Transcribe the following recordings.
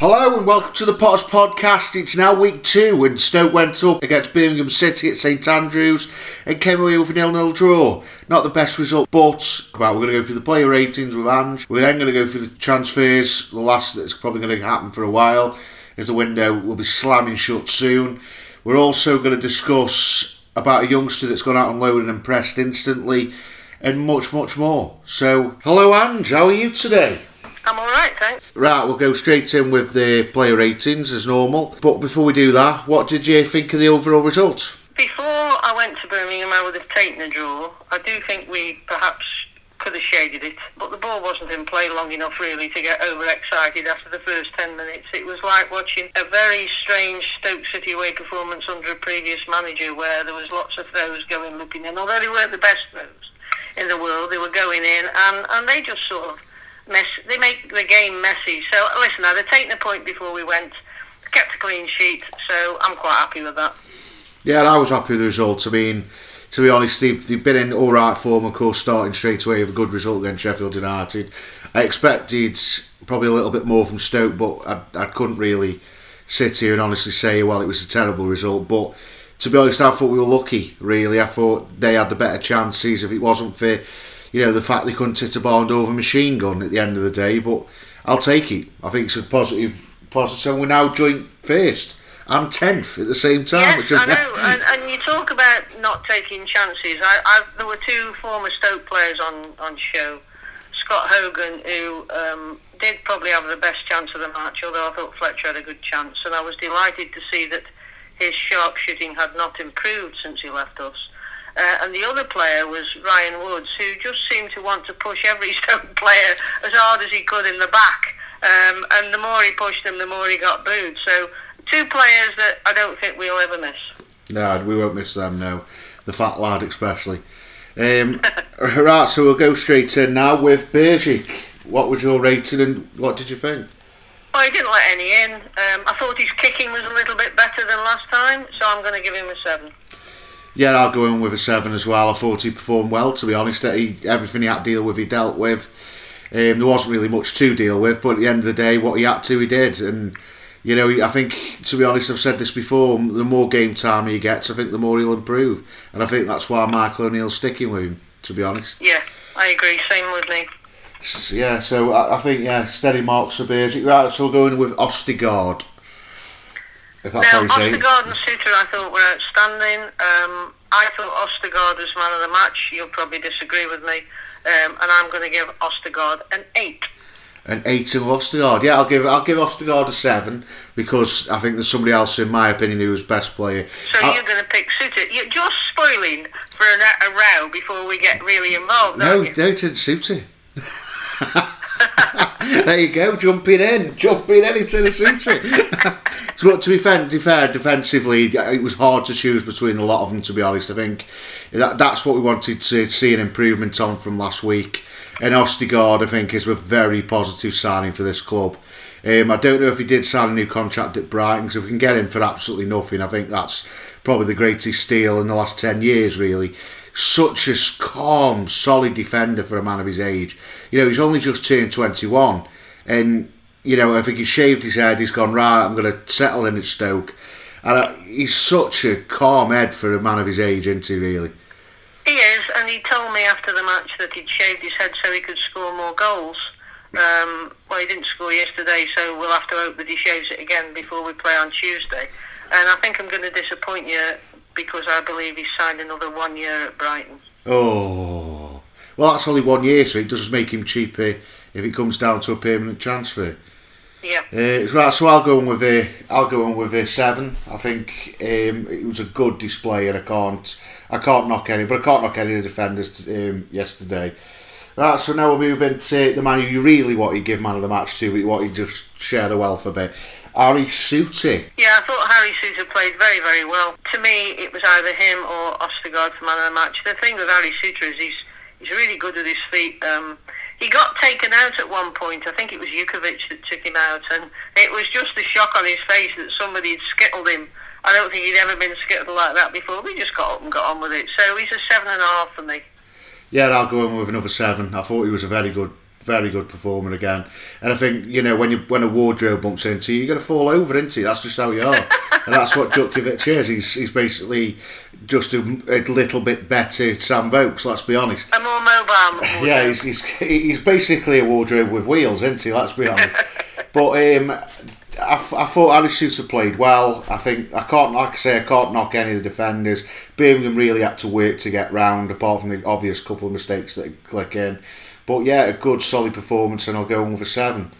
Hello and welcome to the Potters Podcast. It's now week two and Stoke went up against Birmingham City at St Andrews and came away with a nil-nil draw. Not the best result, but well, we're going to go through the player ratings with Ange. We're then going to go through the transfers, the last that's probably going to happen for a while, as the window will be slamming shut soon. We're also going to discuss about a youngster that's gone out on loan and impressed instantly, and much, much more. So, hello Ange, how are you today? I'm all right, thanks. Right, we'll go straight in with the player ratings as normal. But before we do that, what did you think of the overall result? Before I went to Birmingham, I would have taken a draw. I do think we perhaps could have shaded it, but the ball wasn't in play long enough really to get overexcited after the first 10 minutes. It was like watching a very strange Stoke City away performance under a previous manager where there was lots of throws going looking in. Although they weren't the best throws in the world, they were going in and, and they just sort of mess. They make the game messy. So listen, have taken a point before we went, kept a clean sheet, so I'm quite happy with that. Yeah, I was happy with the result. I mean, to be honest, they've, they've been in all right form, of course, starting straight away with a good result against Sheffield United. I expected probably a little bit more from Stoke, but I, I couldn't really sit here and honestly say, well, it was a terrible result. But to be honest, I thought we were lucky, really. I thought they had the better chances if it wasn't for you know, the fact they couldn't hit a barn over machine gun at the end of the day. But I'll take it. I think it's a positive, positive. so We're now joint first and tenth at the same time. Yes, which I know. and, and you talk about not taking chances. I, I, there were two former Stoke players on on show. Scott Hogan, who um, did probably have the best chance of the match, although I thought Fletcher had a good chance, and I was delighted to see that his sharp shooting had not improved since he left us. Uh, and the other player was Ryan Woods, who just seemed to want to push every Stoke player as hard as he could in the back. Um, and the more he pushed them, the more he got booed. So two players that I don't think we'll ever miss. No, we won't miss them. No, the fat lad especially. Um, right, so we'll go straight in now with Bursik. What was your rating and what did you think? Well, he didn't let any in. Um, I thought his kicking was a little bit better than last time, so I'm going to give him a seven. Yeah, I'll go in with a seven as well. I thought he performed well, to be honest. He, everything he had to deal with, he dealt with. Um, there wasn't really much to deal with, but at the end of the day, what he had to, he did. And, you know, I think, to be honest, I've said this before, the more game time he gets, I think the more he'll improve. And I think that's why Michael O'Neill's sticking with him, to be honest. Yeah, I agree. Same with me. Yeah, so I, I think, yeah, steady marks for Bursik. Right, so we're going with Ostigard. If that's now, Ostigard and Souttar I thought were outstanding. Um, I thought Ostigard was man of the match. You'll probably disagree with me. Um, and I'm going to give Ostigard an 8. An 8 of Ostigard. Yeah, I'll give I'll give Ostigard a 7 because I think there's somebody else, in my opinion, who was best player. So I'll, you're going to pick Souttar. You're just spoiling for a, a row before we get really involved, No, no, it's Souttar. there you go, jumping in, jumping in into the Souttar. So, to be fair, to be fair, defensively, it was hard to choose between a lot of them. To be honest, I think that that's what we wanted to see an improvement on from last week. And Ostigard, I think, is a very positive signing for this club. Um, I don't know if he did sign a new contract at Brighton because if we can get him for absolutely nothing, I think that's probably the greatest steal in the last 10 years, really. Such a calm, solid defender for a man of his age. You know, he's only just turned 21, and you know, I think he shaved his head. He's gone right. I'm going to settle in at Stoke, and uh, he's such a calm head for a man of his age, isn't he? Really. He is, and he told me after the match that he'd shaved his head so he could score more goals. Um, well, he didn't score yesterday, so we'll have to hope that he shaves it again before we play on Tuesday. And I think I'm going to disappoint you because I believe he's signed another one year at Brighton. Oh, well, that's only one year, so it does make him cheaper if it comes down to a permanent transfer. Yeah. Uh, right, so I'll go on with a, I'll go on with a seven. I think um, it was a good display, and I can't, I can't knock any, but I can't knock any of the defenders um, yesterday. Right, so now we'll move into the man you really want to give man of the match to, but you want to just share the wealth a bit. Harry Souttar. Yeah, I thought Harry Souttar played very, very well. To me, it was either him or Ostigard for man of the match. The thing with Harry Souttar is he's he's really good with his feet. Um, he got taken out at one point. I think it was Jutkiewicz that took him out, and it was just the shock on his face that somebody had skittled him. I don't think he'd ever been skittled like that before. We just got up and got on with it. So he's a seven and a half for me. Yeah, I'll go in with another seven. I thought he was a very good, very good performer again. And I think you know when you when a wardrobe bumps into you, you're going to fall over, isn't he? That's just how you are, and that's what Jutkiewicz is. He's he's basically just a, a little bit better Sam Vokes. Let's be honest. A more mobile. Wardrobe. Yeah, he's, he's he's basically a wardrobe with wheels, isn't he? Let's be honest. but um, I, I thought Harry Souttar played well. I think I can't, like I say, I can't knock any of the defenders. Birmingham really had to work to get round, apart from the obvious couple of mistakes that click in. But yeah, a good solid performance, and I'll go on with a seven.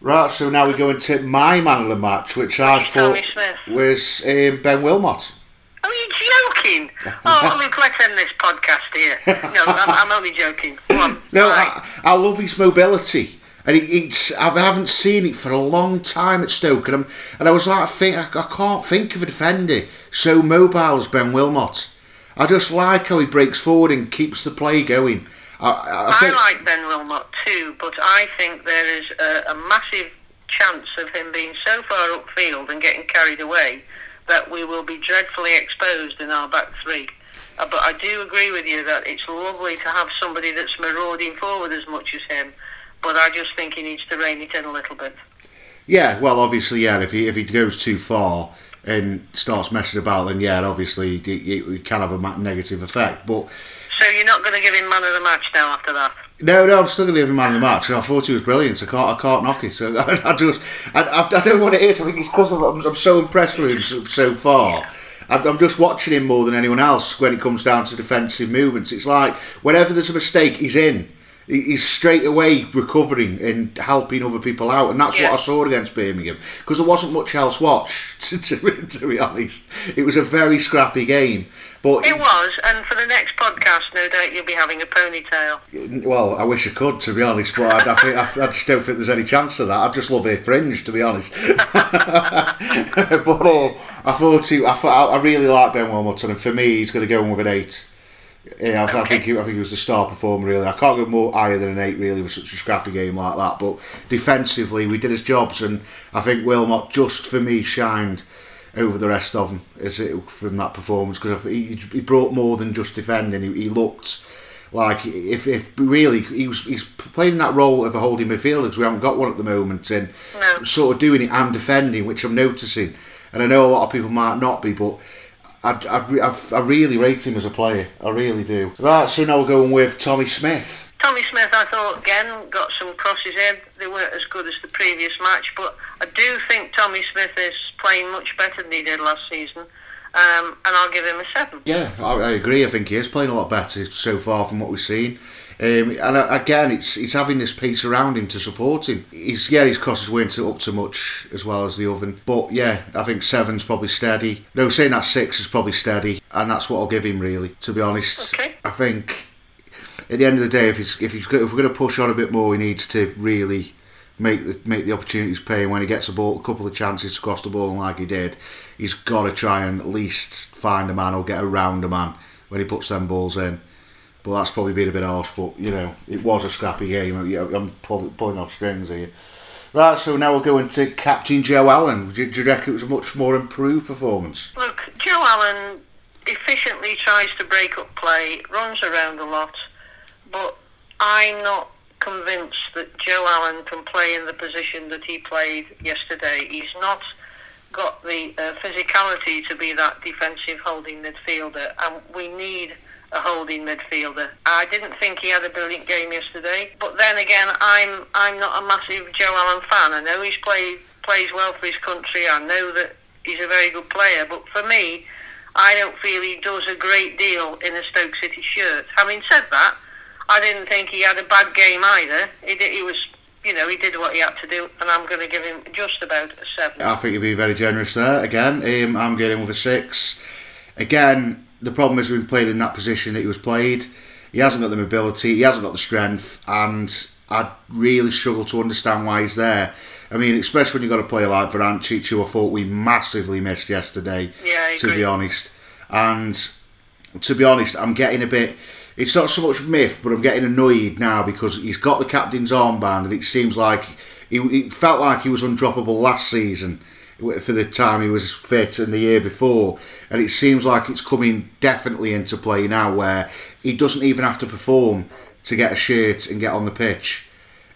Right, so now we go into my man of the match, which I thought was um, Ben Wilmot. Are you joking? Oh, look, let's end this podcast here. No, I'm, I'm only joking. On. No, Right. I, I love his mobility. And it, it's I haven't seen it for a long time at Stoke, and, I'm, and I was like, I think I, I can't think of a defender so mobile as Ben Wilmot. I just like how he breaks forward and keeps the play going. I, I, I like Ben Wilmot too, but I think there is a, a massive chance of him being so far upfield and getting carried away that we will be dreadfully exposed in our back three. Uh, but I do agree with you that it's lovely to have somebody that's marauding forward as much as him. But I just think he needs to rein it in a little bit. yeah, well, obviously, yeah. If he if he goes too far and starts messing about, then yeah, obviously it, it, it can have a negative effect. But So you're not going to give him man of the match now after that? No, no, I'm still going to give him man of the match. I thought he was brilliant. I can't, I can't knock it. So I, I just, I, I, don't know what it is. I think it's because I'm, I'm so impressed with him so, so far. I'm, I'm just watching him more than anyone else when it comes down to defensive movements. It's like whenever there's a mistake, he's in. He's straight away recovering and helping other people out, and that's Yeah. what I saw against Birmingham because there wasn't much else watch. To, to, to be honest, it was a very scrappy game. But It was, and for the next podcast, no doubt you'll be having a ponytail. Well, I wish I could, to be honest, but I, I, think, I, I just don't think there's any chance of that. I'd just love a fringe, to be honest. but uh, I thought he, I, thought, I really like Ben Wilmot, and for me, he's going to go in with an eight. Yeah, I, I think he, I think he was the star performer. Really, I can't go more higher than an eight. Really, with such a scrappy game like that. But defensively, we did his jobs, and I think Wilmot just for me shined over the rest of them is it, from that performance because he, he brought more than just defending. He, he looked like if, if really he was he's playing that role of a holding midfielder because we haven't got one at the moment and No. sort of doing it and defending, which I'm noticing. And I know a lot of people might not be, but I, I, I, I really rate him as a player. I really do. Right, so now we're going with Tommy Smith. Tommy Smith, I thought, again, got some crosses in. They weren't as good as the previous match, but I do think Tommy Smith is playing much better than he did last season, um, and I'll give him a seven. Yeah, I, I agree. I think he is playing a lot better so far from what we've seen. Um, and uh, again, it's it's having this piece around him to support him. He's yeah, his crosses weren't up to much as well as the oven, but yeah, I think seven's probably steady. No, saying that six is probably steady, and that's what I'll give him really. To be honest, Okay. I think at the end of the day, if he's if he's if we're going to push on a bit more, he needs to really make the make the opportunities pay. And when he gets a ball, a couple of chances to cross the ball, like he did, he's got to try and at least find a man or get around a man when he puts them balls in. But that's probably been a bit harsh. But you know, it was a scrappy game. I'm pulling off strings here. Right, so now we're going to Captain Joe Allen. Do, do you reckon it was a much more improved performance? Look, Joe Allen efficiently tries to break up play, runs around a lot, but I'm not convinced that Joe Allen can play in the position that he played yesterday. He's not got the uh, physicality to be that defensive holding midfielder, and we need a holding midfielder. I didn't think he had a brilliant game yesterday, but then again, I'm I'm not a massive Joe Allen fan. I know he's played plays well for his country. I know that he's a very good player, but for me, I don't feel he does a great deal in a Stoke City shirt. Having said that, I didn't think he had a bad game either. He, did, he was, you know, he did what he had to do, and I'm going to give him just about a seven. I think you'd be very generous there. Again, um, I'm getting with a six. Again, the problem is we've played in that position that he was played. He hasn't got the mobility, he hasn't got the strength, and I really struggle to understand why he's there. I mean, especially when you've got a player like Vrancic, who I thought we massively missed yesterday, Yeah, to agree. be honest. And to be honest, I'm getting a bit. It's not so much myth, but I'm getting annoyed now because he's got the captain's armband, and it seems like he, it felt like he was undroppable last season for the time he was fit and the year before, and it seems like it's coming definitely into play now, where he doesn't even have to perform to get a shirt and get on the pitch.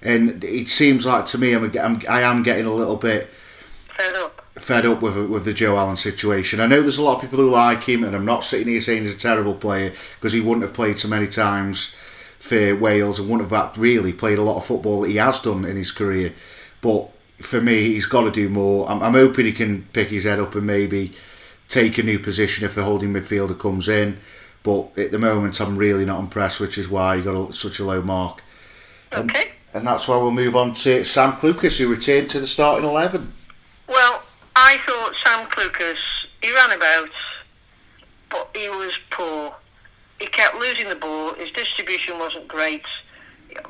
and it seems like to me I'm, I'm I am getting a little bit Fed up. Fed up with with the Joe Allen situation. I know there's a lot of people who like him, and I'm not sitting here saying he's a terrible player because he wouldn't have played so many times for Wales and wouldn't have really played a lot of football that he has done in his career. But for me, he's got to do more. I'm, I'm hoping he can pick his head up and maybe take a new position if the holding midfielder comes in. But at the moment, I'm really not impressed, which is why he got a, such a low mark. Okay. And that's why we'll move on to Sam Clucas, who returned to the starting 11. Well, I thought Sam Clucas, he ran about, but he was poor. He kept losing the ball. His distribution wasn't great.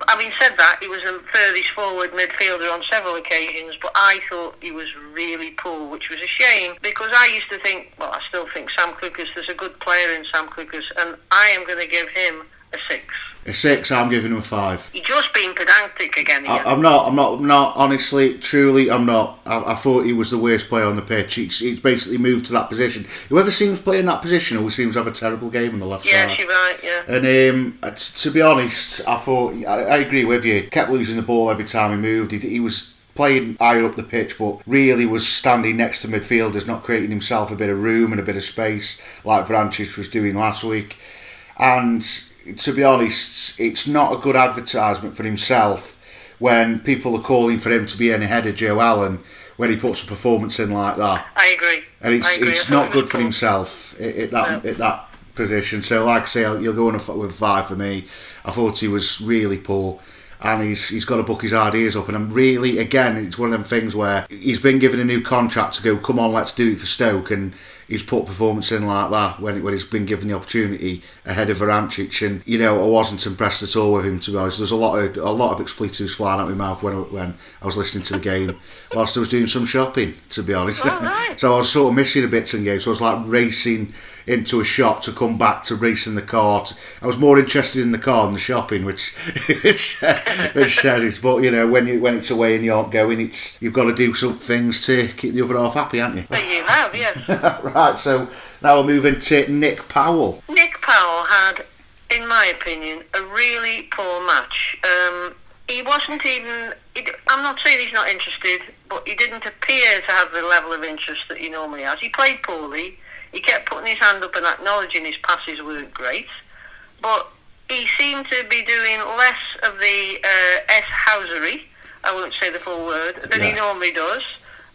Having said that, he was the furthest forward midfielder on several occasions, but I thought he was really poor, which was a shame because I used to think, well, I still think Sam Clucas, there's a good player in Sam Clucas, and I am going to give him a six. A six, I'm giving him a five. He's just being pedantic again. I, I'm not. I'm not. I'm not. Honestly, truly, I'm not. I, I thought he was the worst player on the pitch. He's, he's basically moved to that position. Whoever seems to play in that position always seems to have a terrible game on the left yes, side. you're right. Yeah. And um, uh, t- to be honest, I thought I, I agree with you. Kept losing the ball every time he moved. He, he was playing higher up the pitch, but really was standing next to midfielders, not creating himself a bit of room and a bit of space like Vrancic was doing last week. And to be honest, it's not a good advertisement for himself when people are calling for him to be in ahead of Joe Allen when he puts a performance in like that I agree. and it's agree. It's not good for himself at, at that No. at that position. So, like I say, you'll go on with five for me. I thought he was really poor, and he's he's got to book his ideas up. And I'm really again, it's one of them things where he's been given a new contract to go. Come on, let's do it for Stoke, and he's put performance in like that when when he's been given the opportunity ahead of Vrancic. And you know, I wasn't impressed at all with him. To be honest, there's a lot of a lot of expletives flying out my mouth when I, when I was listening to the game whilst I was doing some shopping. To be honest, Oh, right. so I was sort of missing a bits in games. So I was like racing into a shop to come back to racing the car. I was more interested in the car than the shopping, which which, which says it's. But you know, when you when it's away and you aren't going, it's you've got to do some things to keep the other half happy, haven't you? But you have, yes. right. So now we're moving to Nick Powell. Nick Powell had, in my opinion, a really poor match. Um, he wasn't even. He, I'm not saying he's not interested, but he didn't appear to have the level of interest that he normally has. He played poorly. He kept putting his hand up and acknowledging his passes weren't great, but he seemed to be doing less of the uh, S housery. I won't say the full word than he normally does.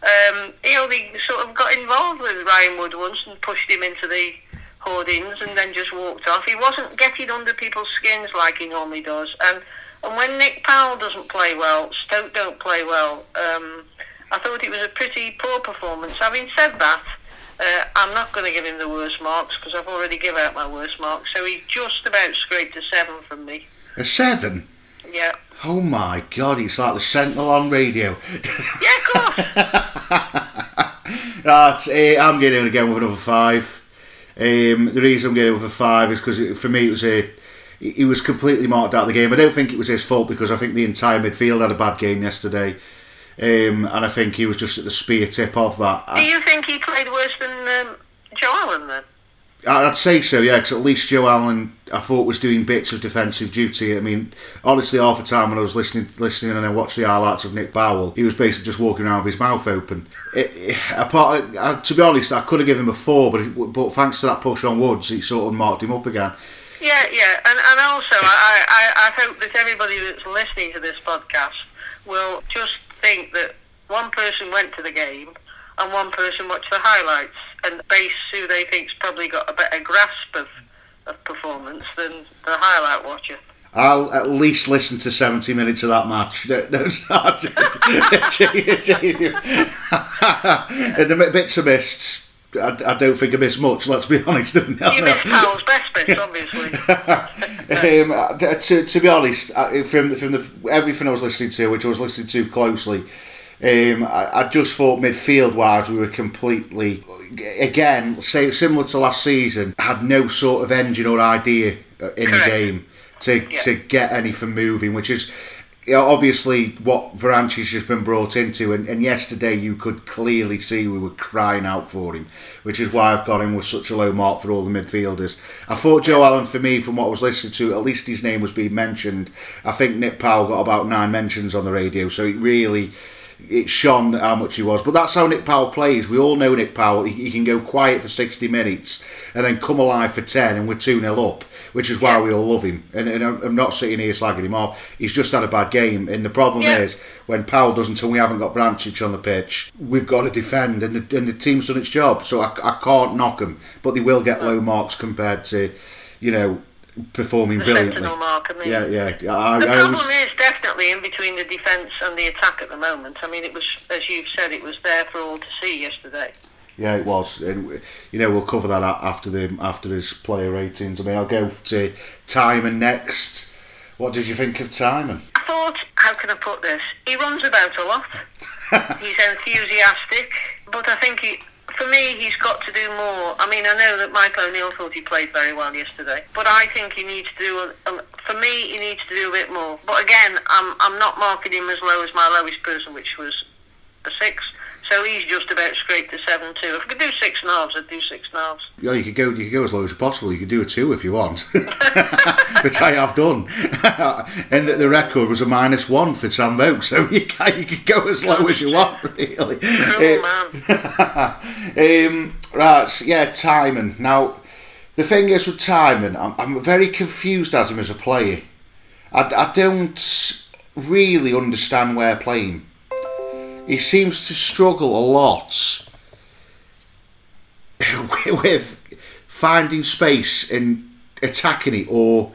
Um, he only sort of got involved with Ryan Wood once and pushed him into the hoardings and then just walked off. He wasn't getting under people's skins like he normally does. And and when Nick Powell doesn't play well, Stoke don't play well. Um, I thought it was a pretty poor performance. Having said that, uh, I'm not going to give him the worst marks because I've already given out my worst marks. So he just about scraped a seven from me. A seven. Yeah. Oh my God! It's like the Sentinel on radio. Yeah, of course. Right, uh, I'm getting again with another five. Um, the reason I'm getting with a five is because for me it was a he was completely marked out of the game. I don't think it was his fault because I think the entire midfield had a bad game yesterday, um, and I think he was just at the spear tip of that. Do you think he played worse than um, Joe Allen then? I'd say so, yeah, because at least Joe Allen I thought was doing bits of defensive duty. I mean, honestly, half the time when I was listening, listening and I watched the highlights of Nick Powell, he was basically just walking around with his mouth open. It, it, apart, uh, to be honest, I could have given him a four, but but thanks to that push on Woods, it sort of marked him up again. Yeah, yeah, and and also I, I, I hope that everybody that's listening to this podcast will just think that one person went to the game and one person watched the highlights and base who they think's probably got a better grasp of, of performance than the highlight watcher. I'll at least listen to 70 minutes of that match. Don't, start. the bits I missed, I, I don't think I missed much, let's be honest. You missed Powell's best bits, obviously. um, to, to be honest, from from the everything I was listening to, which I was listening to closely, um, I, I just thought midfield wise we were completely again say similar to last season. Had no sort of engine or idea uh, in the game to Yeah. to get anything moving, which is. Obviously what Vrancic's just been brought into, and, and yesterday you could clearly see we were crying out for him, which is why I've got him with such a low mark for all the midfielders. I thought Joe Allen, for me, from what I was listening to, at least his name was being mentioned. I think Nick Powell got about nine mentions on the radio, so it really it shone how much he was. But that's how Nick Powell plays. We all know Nick Powell. He, he can go quiet for 60 minutes and then come alive for 10 and we're 2 0 up, which is why we all love him. And, and, I'm not sitting here slagging him off. He's just had a bad game. And the problem yeah. is, when Powell doesn't and we haven't got Vrancic on the pitch, we've got to defend and the, and the team's done its job. So I, I can't knock them. But they will get low marks compared to, you know, performing brilliantly. Mark, I mean. Yeah, yeah. I, the I problem was... is definitely in between the defence and the attack at the moment. I mean, it was, as you've said, it was there for all to see yesterday. Yeah, it was, and you know we'll cover that after the after his player ratings. I mean, I'll go to Tymon next. What did you think of Tymon? I thought, how can I put this? He runs about a lot. He's enthusiastic, but I think he, for me, he's got to do more. I mean, I know that Michael O'Neill thought he played very well yesterday, but I think he needs to do. A, a, for me, he needs to do a bit more. But again, I'm I'm not marking him as low as my lowest person, which was a six. So he's just about scraped the seven two. If we could do six and halves, I'd do six and halves. Yeah, you could go. You could go as low as possible. You could do a two if you want, which I have done. and the record was a minus one for Sam Oak, so you can, you could go as low as you want, really. Cool, man. um, right, yeah, Tymon. Now, the thing is with Tymon, I'm, I'm very confused as him as a player. I, I don't really understand where playing he seems to struggle a lot with finding space and attacking it or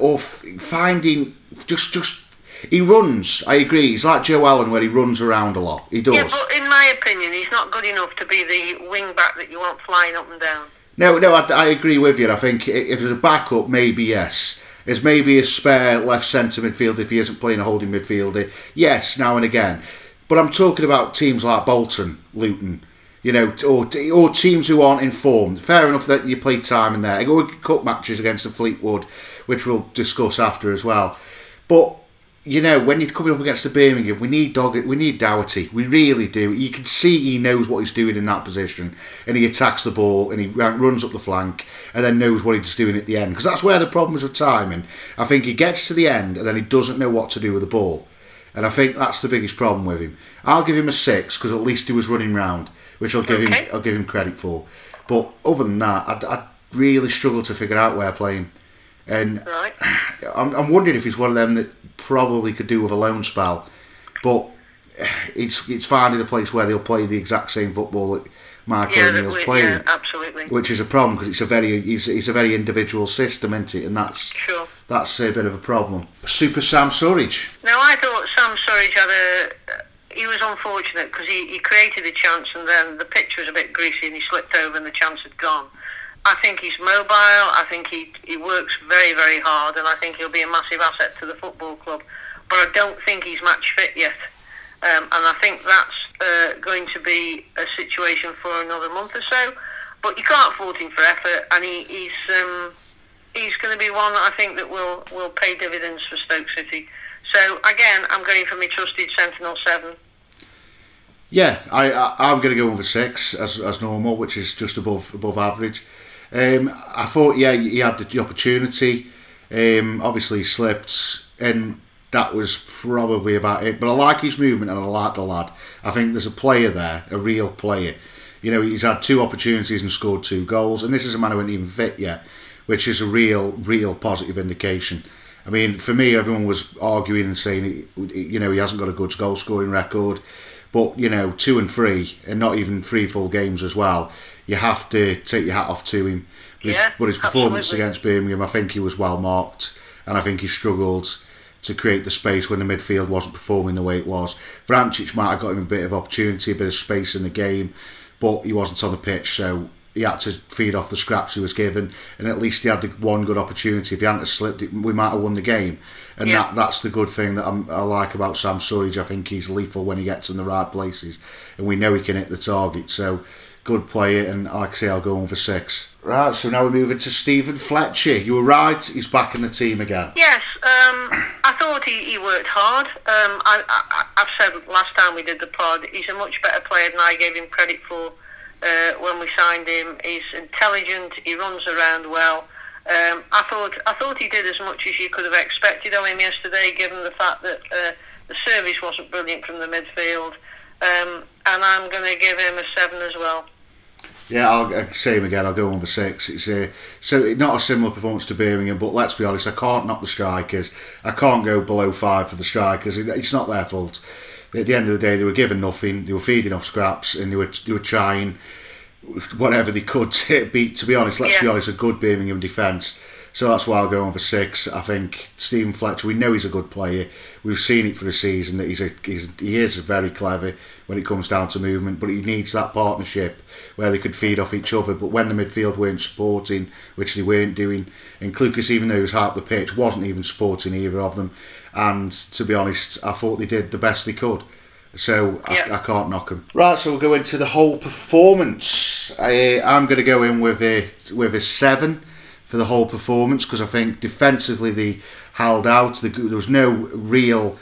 or finding just just he runs. I agree. He's like Joe Allen, where he runs around a lot. He does. Yeah, but in my opinion, he's not good enough to be the wing back that you want flying up and down. No, no, I, I agree with you. I think if there's a backup, maybe yes. There's maybe a spare left centre midfield if he isn't playing a holding midfielder. Yes, now and again. But I'm talking about teams like Bolton, Luton, you know, or, or teams who aren't informed. Fair enough that you play Tymon there. Or cup matches against the Fleetwood, which we'll discuss after as well. But you know, when you're coming up against the Birmingham, we need Dog, we need Doherty. We really do. You can see he knows what he's doing in that position, and he attacks the ball and he runs up the flank, and then knows what he's doing at the end. Because that's where the problem is with Tymon. I think he gets to the end and then he doesn't know what to do with the ball. And I think that's the biggest problem with him. I'll give him a six because at least he was running round, which I'll give okay. him. I'll give him credit for. But other than that, I, I really struggle to figure out where playing. And right. I'm, I'm wondering if he's one of them that probably could do with a loan spell, but it's it's finding a place where they'll play the exact same football that Mark yeah, O'Neill's playing. Yeah, absolutely. Which is a problem because it's a very it's, it's a very individual system, isn't it? And that's sure. That's a bit of a problem. Super Sam Surridge. Now I thought Sam Surridge had a. He was unfortunate because he, he created a chance and then the pitch was a bit greasy and he slipped over and the chance had gone. I think he's mobile. I think he he works very very hard and I think he'll be a massive asset to the football club. But I don't think he's match fit yet. Um, and I think that's uh, going to be a situation for another month or so. But you can't fault him for effort, and he, he's um, he's going to be one that I think that will will pay dividends for Stoke City. So again, I'm going for my trusted Sentinel Seven. Yeah, I, I am going to go over six as, as normal, which is just above above average. Um, I thought, yeah, he had the opportunity. Um, obviously, slipped, and that was probably about it. But I like his movement and I like the lad. I think there's a player there, a real player. You know, he's had two opportunities and scored two goals, and this is a man who isn't even fit yet, which is a real, real positive indication. I mean, for me, everyone was arguing and saying, you know, he hasn't got a good goal scoring record, but you know, two and three, and not even three full games as well. You have to take your hat off to him. But yeah, his, but his performance absolutely. against Birmingham, I think he was well marked, and I think he struggled to create the space when the midfield wasn't performing the way it was. Vrancic might have got him a bit of opportunity, a bit of space in the game, but he wasn't on the pitch, so he had to feed off the scraps he was given, and at least he had the one good opportunity. If he hadn't slipped, we might have won the game, and yeah. that that's the good thing that I'm, i like about Sam Surridge. I think he's lethal when he gets in the right places, and we know he can hit the target. So good player, and like I say, I'll go on for six. Right, so now we're moving to Steven Fletcher. You were right, he's back in the team again. Yes, um, I thought he, he worked hard. Um, I, I, I've said last time we did the pod, he's a much better player than I gave him credit for uh, when we signed him. He's intelligent, he runs around well. Um, I thought I thought he did as much as you could have expected of him yesterday, given the fact that uh, the service wasn't brilliant from the midfield. Um, and I'm going to give him a seven as well. Yeah, I'll uh, same again. I'll go on for six. It's a so not a similar performance to Birmingham, but let's be honest, I can't knock the strikers. I can't go below five for the strikers. It's not their fault. At the end of the day, they were given nothing. They were feeding off scraps, and they were they were trying whatever they could to beat. To be honest, let's yeah. be honest, a good Birmingham defence. So that's why I'll go on for six. I think Steven Fletcher. We know he's a good player. We've seen it for the season that he's a he's, he is very clever when it comes down to movement. But he needs that partnership where they could feed off each other. But when the midfield weren't supporting, which they weren't doing, and Clucas, even though he was half the pitch, wasn't even supporting either of them. And to be honest, I thought they did the best they could. So I, I, can't knock them. Right, so we'll go into the whole performance. I, I'm going to go in with a with a seven for the whole performance because I think defensively they held out. There was no real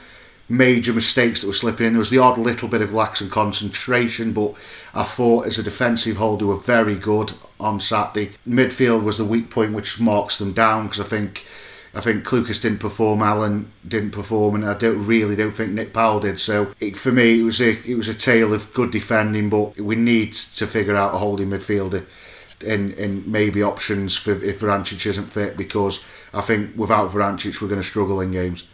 major mistakes that were slipping in. There was the odd little bit of lax and concentration, but I thought as a defensive hold they were very good on Saturday. Midfield was the weak point which marks them down because I think I think Clucas didn't perform, Allen didn't perform, and I don't really don't think Nick Powell did. So it, for me, it was a it was a tale of good defending, but we need to figure out a holding midfielder and, and maybe options for if Vrancic isn't fit because I think without Vrancic we're going to struggle in games.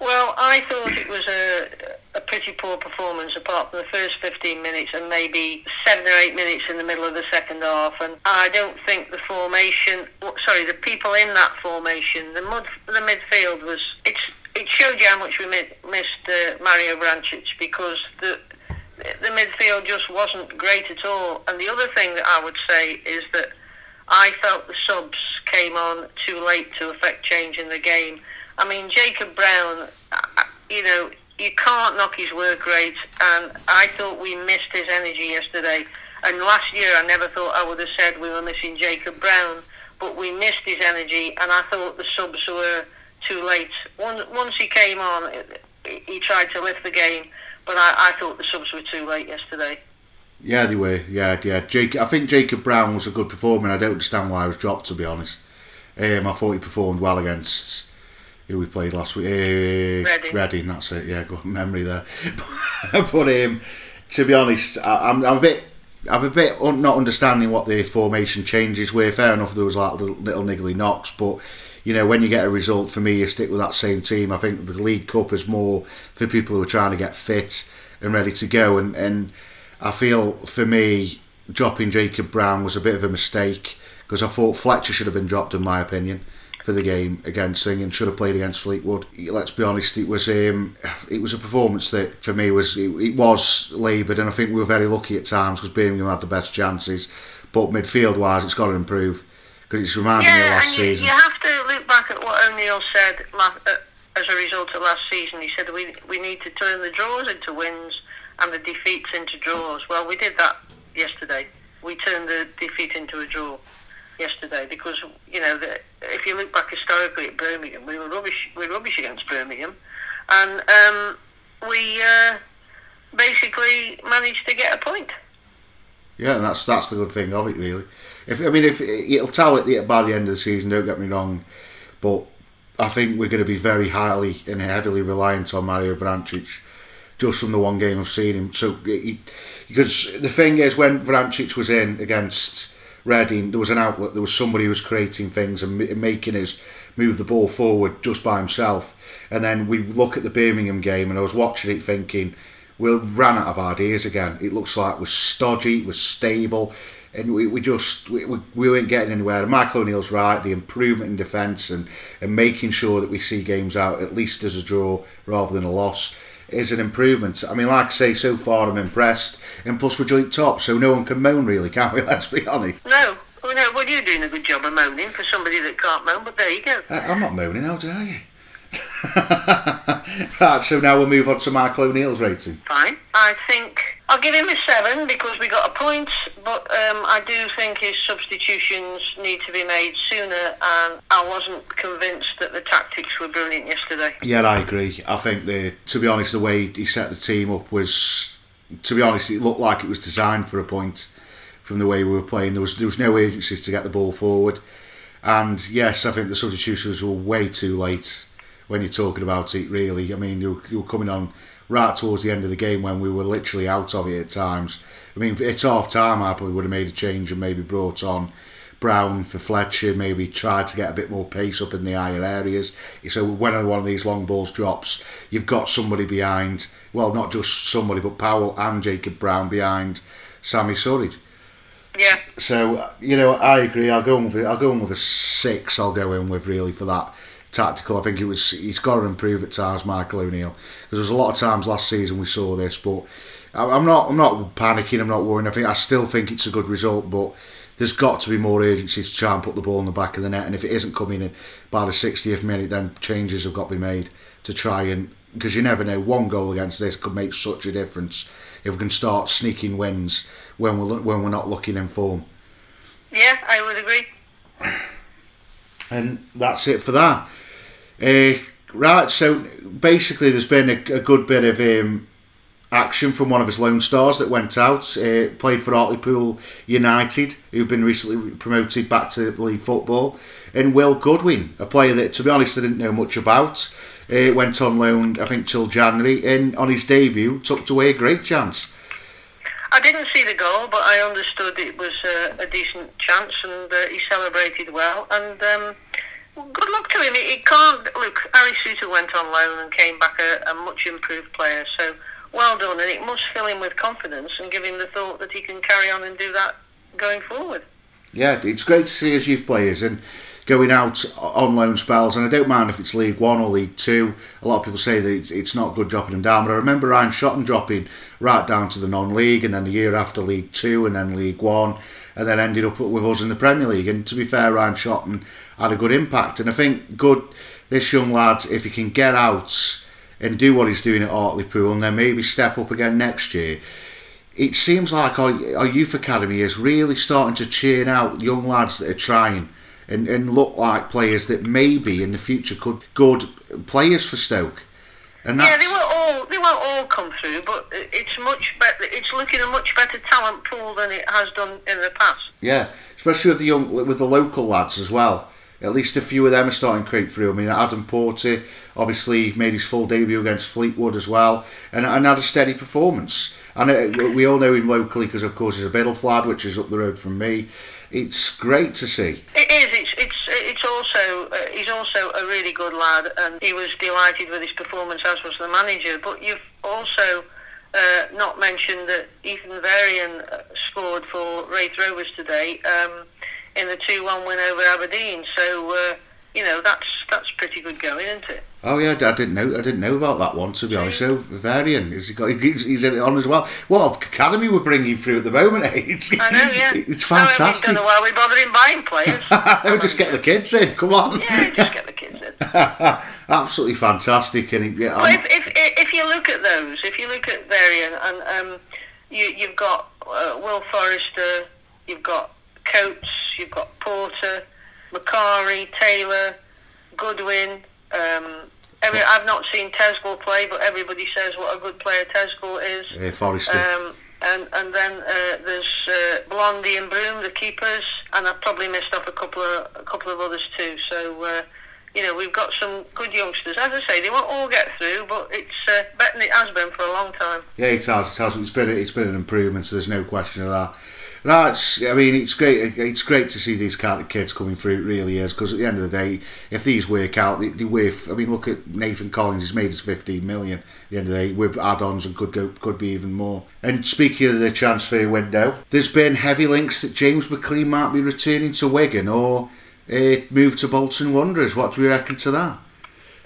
Well, I thought it was a, a pretty poor performance apart from the first 15 minutes and maybe seven or eight minutes in the middle of the second half. And I don't think the formation, sorry, the people in that formation, the, mud, the midfield was, it's, it showed you how much we missed uh, Mario Vrancic because the the midfield just wasn't great at all. And the other thing that I would say is that I felt the subs came on too late to affect change in the game. I mean, Jacob Brown, uh, you know, you can't knock his work rate, and I thought we missed his energy yesterday. And last year, I never thought I would have said we were missing Jacob Brown, but we missed his energy, and I thought the subs were too late. Once he came on, he tried to lift the game but I, I thought the subs were too late yesterday. Yeah, they were. Yeah, yeah. Jake, I think Jacob Brown was a good performer. I don't understand why he was dropped. To be honest, um, I thought he performed well against who we played last week. Uh, Reading. Reading. That's it. Yeah, good memory there. but um, to be honest, I, am I'm a bit. I'm a bit un- not understanding what the formation changes were. Fair enough, there was like little, little niggly knocks, but you know, when you get a result, for me, you stick with that same team. I think the League Cup is more for people who are trying to get fit and ready to go. And, and I feel for me, dropping Jacob Brown was a bit of a mistake because I thought Fletcher should have been dropped, in my opinion, for the game against Thing and should have played against Fleetwood. Let's be honest, it was um, it was a performance that for me was it, it was laboured, and I think we were very lucky at times because Birmingham had the best chances. But midfield wise, it's got to improve because it's reminding yeah, me of last and you, season. You have to look back at what O'Neill said last, uh, as a result of last season. He said we we need to turn the draws into wins and the defeats into draws. Well, we did that yesterday. We turned the defeat into a draw yesterday because you know the, if you look back historically at Birmingham, we were rubbish. We were rubbish against Birmingham, and um, we uh, basically managed to get a point. Yeah, and that's that's the good thing of it, really. If I mean, if it'll tell it by the end of the season, don't get me wrong, but I think we're going to be very highly and heavily reliant on Mario Vrancic just from the one game I've seen him. So because the thing is, when Vrancic was in against Reading, there was an outlet, there was somebody who was creating things and making us move the ball forward just by himself. And then we look at the Birmingham game, and I was watching it thinking we ran out of ideas again. It looks like we're stodgy, we're stable, and we, we just we, we weren't getting anywhere. And Michael O'Neill's right. The improvement in defence and, and making sure that we see games out at least as a draw rather than a loss is an improvement. I mean, like I say, so far I'm impressed. And plus we're joint top, so no one can moan really, can we? Let's be honest. No. Well, no, well, you're doing a good job of moaning for somebody that can't moan, but there you go. I, I'm not moaning, how dare you? right, so now we'll move on to Michael O'Neill's rating. Fine. I think I'll give him a seven because we got a point, but um, I do think his substitutions need to be made sooner, and I wasn't convinced that the tactics were brilliant yesterday. Yeah, I agree. I think the, to be honest, the way he set the team up was, to be honest, it looked like it was designed for a point from the way we were playing. There was there was no agency to get the ball forward, and yes, I think the substitutions were way too late when you're talking about it. Really, I mean, you, you were coming on right towards the end of the game when we were literally out of it at times. I mean, it's half time. I probably would have made a change and maybe brought on Brown for Fletcher. Maybe tried to get a bit more pace up in the higher areas. So when one of these long balls drops, you've got somebody behind. Well, not just somebody, but Powell and Jacob Brown behind Sammy Surridge. Yeah. So you know, I agree. I'll go in with I'll go in with a six. I'll go in with really for that tactical. I think it was he's got to improve at times, Michael O'Neill, because there was a lot of times last season we saw this. But I'm not I'm not panicking. I'm not worrying. I think I still think it's a good result, but there's got to be more urgency to try and put the ball in the back of the net. And if it isn't coming in by the 60th minute, then changes have got to be made to try and because you never know. One goal against this could make such a difference if we can start sneaking wins when we're when we're not looking in form. Yeah, I would agree. And that's it for that. Uh, right, so basically, there's been a, a good bit of um, action from one of his Lone Stars that went out. Uh, played for Hartlepool United, who've been recently promoted back to league football. And Will Goodwin, a player that, to be honest, I didn't know much about. Uh, went on loan, I think, till January, and on his debut, tucked away a great chance. I didn't see the goal, but I understood it was a, a decent chance, and uh, he celebrated well. And um, good luck to him. He can't look. Harry Souttar went on loan and came back a, a, much improved player. So well done, and it must fill him with confidence and give him the thought that he can carry on and do that going forward. Yeah, it's great to see his youth players and going out on loan spells. And I don't mind if it's League One or League Two. A lot of people say that it's not good dropping them down, but I remember Ryan Shotton dropping right down to the non-league, and then the year after League Two, and then League One, and then ended up with us in the Premier League. And to be fair, Ryan Shotton had a good impact. And I think good this young lad, if he can get out and do what he's doing at Hartlepool and then maybe step up again next year, it seems like our, our youth academy is really starting to churn out young lads that are trying and, and look like players that maybe in the future could good players for Stoke. And yeah, they won't all they won't all come through, but it's much better. It's looking a much better talent pool than it has done in the past. Yeah, especially with the young with the local lads as well at least a few of them are starting to creep through. I mean, Adam Porter obviously made his full debut against Fleetwood as well, and, and had a steady performance. And it, uh, we all know him locally because, of course, he's a Biddulph lad, which is up the road from me. It's great to see. It is. It's it's it's also uh, he's also a really good lad, and he was delighted with his performance, as was the manager. But you've also uh, not mentioned that Ethan Varian uh, scored for Raith Rovers today. Um, in the two one win over Aberdeen. So uh, you know that's that's pretty good going, isn't it? Oh yeah, I didn't know. I didn't know about that one to be honest. So Varian, he's got he's, he's in it on as well. What academy we're bringing through at the moment? It's, I know, yeah. It's fantastic. No, I don't know why we're bothering buying players. no, just get the kids in. Come on. Yeah, just get the kids in. Absolutely fantastic, and yeah. Well, if, if if you look at those, if you look at Varian, and um, you you've got uh, Will Forrester, you've got Coates, you've got Porter, Macari, Taylor, Goodwin. Um, every, I've not seen Tezgel play, but everybody says what a good player Tezgel is. Yeah, Forrester. Um, and and then uh, there's uh, Blondie and Broom, the keepers, and I've probably missed off a couple of a couple of others too. So uh, you know we've got some good youngsters. As I say, they won't all get through, but it's uh, better than it has been for a long time. Yeah, it has. It has. It's been it's been an improvement. So there's no question of that. It's, I mean, it's great. It's great to see these kind of kids coming through. It really is because at the end of the day, if these work out, they, they worth. I mean, look at Nathan Collins. He's made us 15 million. At the end of the day, with add-ons and could go, could be even more. And speaking of the transfer window, there's been heavy links that James McClean might be returning to Wigan or uh, move to Bolton Wanderers. What do we reckon to that?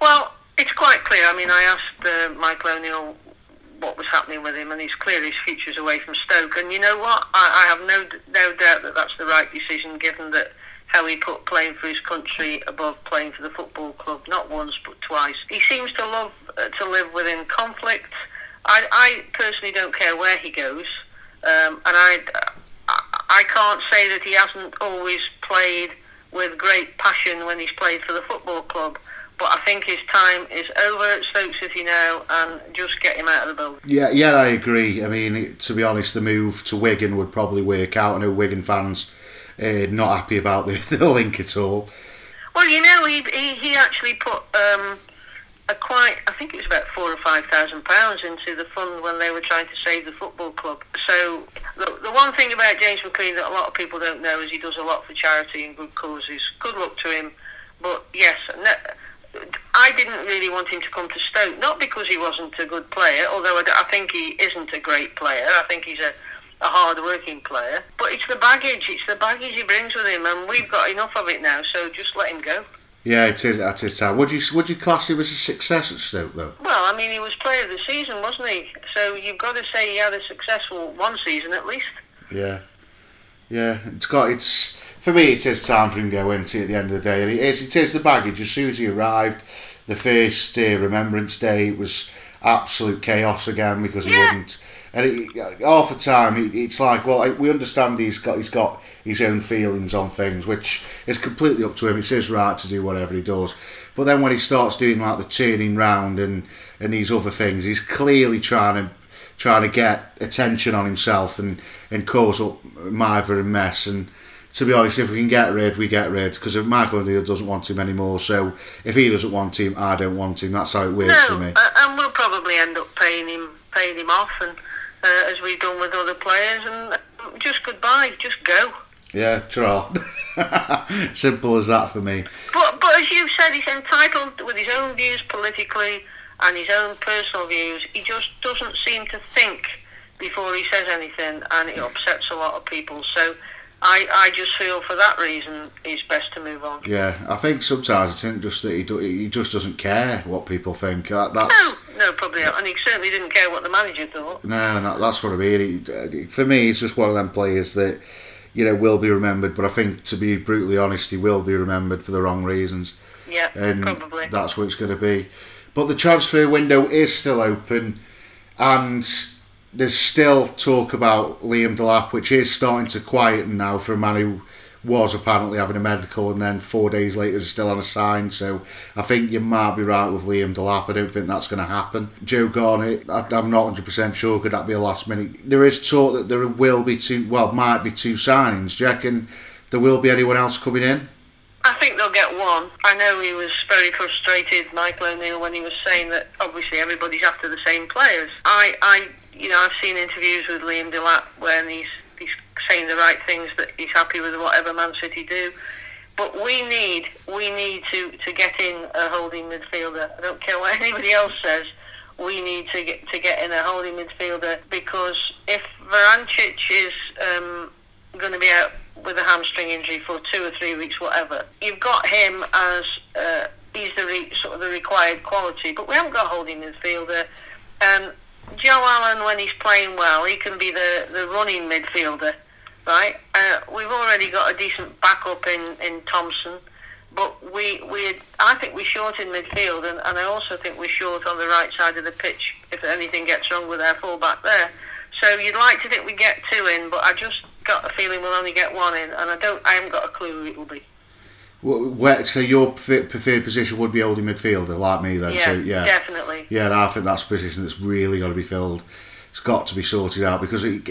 Well, it's quite clear. I mean, I asked uh, Michael O'Neill what was happening with him, and he's clear his future's away from Stoke. And you know what? I, I have no no doubt that that's the right decision, given that how he put playing for his country above playing for the football club, not once but twice. He seems to love uh, to live within conflict. I, I personally don't care where he goes, um, and I, I can't say that he hasn't always played with great passion when he's played for the football club. But I think his time is over at Stoke City now, and just get him out of the building. Yeah, yeah, I agree. I mean, to be honest, the move to Wigan would probably work out. I know Wigan fans uh, not happy about the, the link at all. Well, you know, he he, he actually put um, a quite, I think it was about four or five thousand pounds into the fund when they were trying to save the football club. So the, the one thing about James McClean that a lot of people don't know is he does a lot for charity and good causes. Good luck to him. But yes, I didn't really want him to come to Stoke, not because he wasn't a good player, although I, I think he isn't a great player. I think he's a, a hard-working player. But it's the baggage, it's the baggage he brings with him, and we've got enough of it now, so just let him go. Yeah, it is at his time. Would you would you class him as a success at Stoke though? Well, I mean, he was player of the season, wasn't he? So you've got to say he had a successful one season at least. Yeah, yeah. It's got it's for me. It is time for him to go into at the end of the day, and it is. It is the baggage. As soon as he arrived, the first uh, Remembrance Day, it was absolute chaos again because he Yeah. wouldn't. And it, half the time, it, it's like, well, I, we understand he's got he's got his own feelings on things, which is completely up to him. It's his right to do whatever he does. But then when he starts doing like the turning round and and these other things, he's clearly trying to trying to get attention on himself and and cause up mither and mess. And to be honest, if we can get rid, we get rid. Because if Michael O'Neill doesn't want him anymore, so if he doesn't want him, I don't want him. That's how it works for me. uh, and we'll probably end up paying him paying him off, and uh, as we've done with other players, and uh, just goodbye, just go. Yeah, try. Simple as that for me. But but as you said, he's entitled with his own views politically and his own personal views. He just doesn't seem to think before he says anything, and it upsets a lot of people. So. I, I just feel for that reason it's best to move on. Yeah, I think sometimes it's not just that he do, he just doesn't care what people think. That, that's No, no, probably not. And he certainly didn't care what the manager thought. no, that, that's what I mean. He, uh, for me, he's just one of them players that you know will be remembered. But I think, to be brutally honest, he will be remembered for the wrong reasons. Yeah, and probably. that's what it's going to be. But the transfer window is still open, and there's still talk about Liam Delap, which is starting to quieten now for a man who was apparently having a medical and then four days later is still on a sign. So I think you might be right with Liam Delap. I don't think that's going to happen. Joe Garnett, I, I'm not 100% sure. Could that be a last minute? There is talk that there will be two, well, might be two signings. Do you reckon there will be anyone else coming in? I think they'll get one. I know he was very frustrated, Michael O'Neill, when he was saying that obviously everybody's after the same players. I, I, you know, I've seen interviews with Liam Delap when he's he's saying the right things that he's happy with whatever Man City do. But we need we need to, to get in a holding midfielder. I don't care what anybody else says. We need to get to get in a holding midfielder because if Vrancic is um, going to be out with a hamstring injury for two or three weeks, whatever, you've got him as uh, he's the re, sort of the required quality. But we haven't got a holding midfielder. Um, Joe Allen, when he's playing well, he can be the, the running midfielder, right? Uh, we've already got a decent backup in, in Thompson, but we we I think we're short in midfield, and, and I also think we're short on the right side of the pitch if anything gets wrong with our fullback there. So you'd like to think we get two in, but I just got a feeling we'll only get one in, and I don't I haven't got a clue who it will be. Where, so your preferred position would be holding midfielder, like me then. Yeah, so yeah, definitely. Yeah, and I think that's a position that's really got to be filled. It's got to be sorted out because it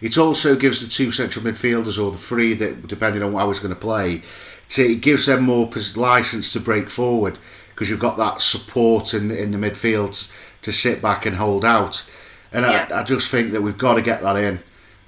it also gives the two central midfielders or the three that depending on how he's going to play, to, it gives them more license to break forward because you've got that support in the, in the midfield to sit back and hold out. And Yeah. I, I just think that we've got to get that in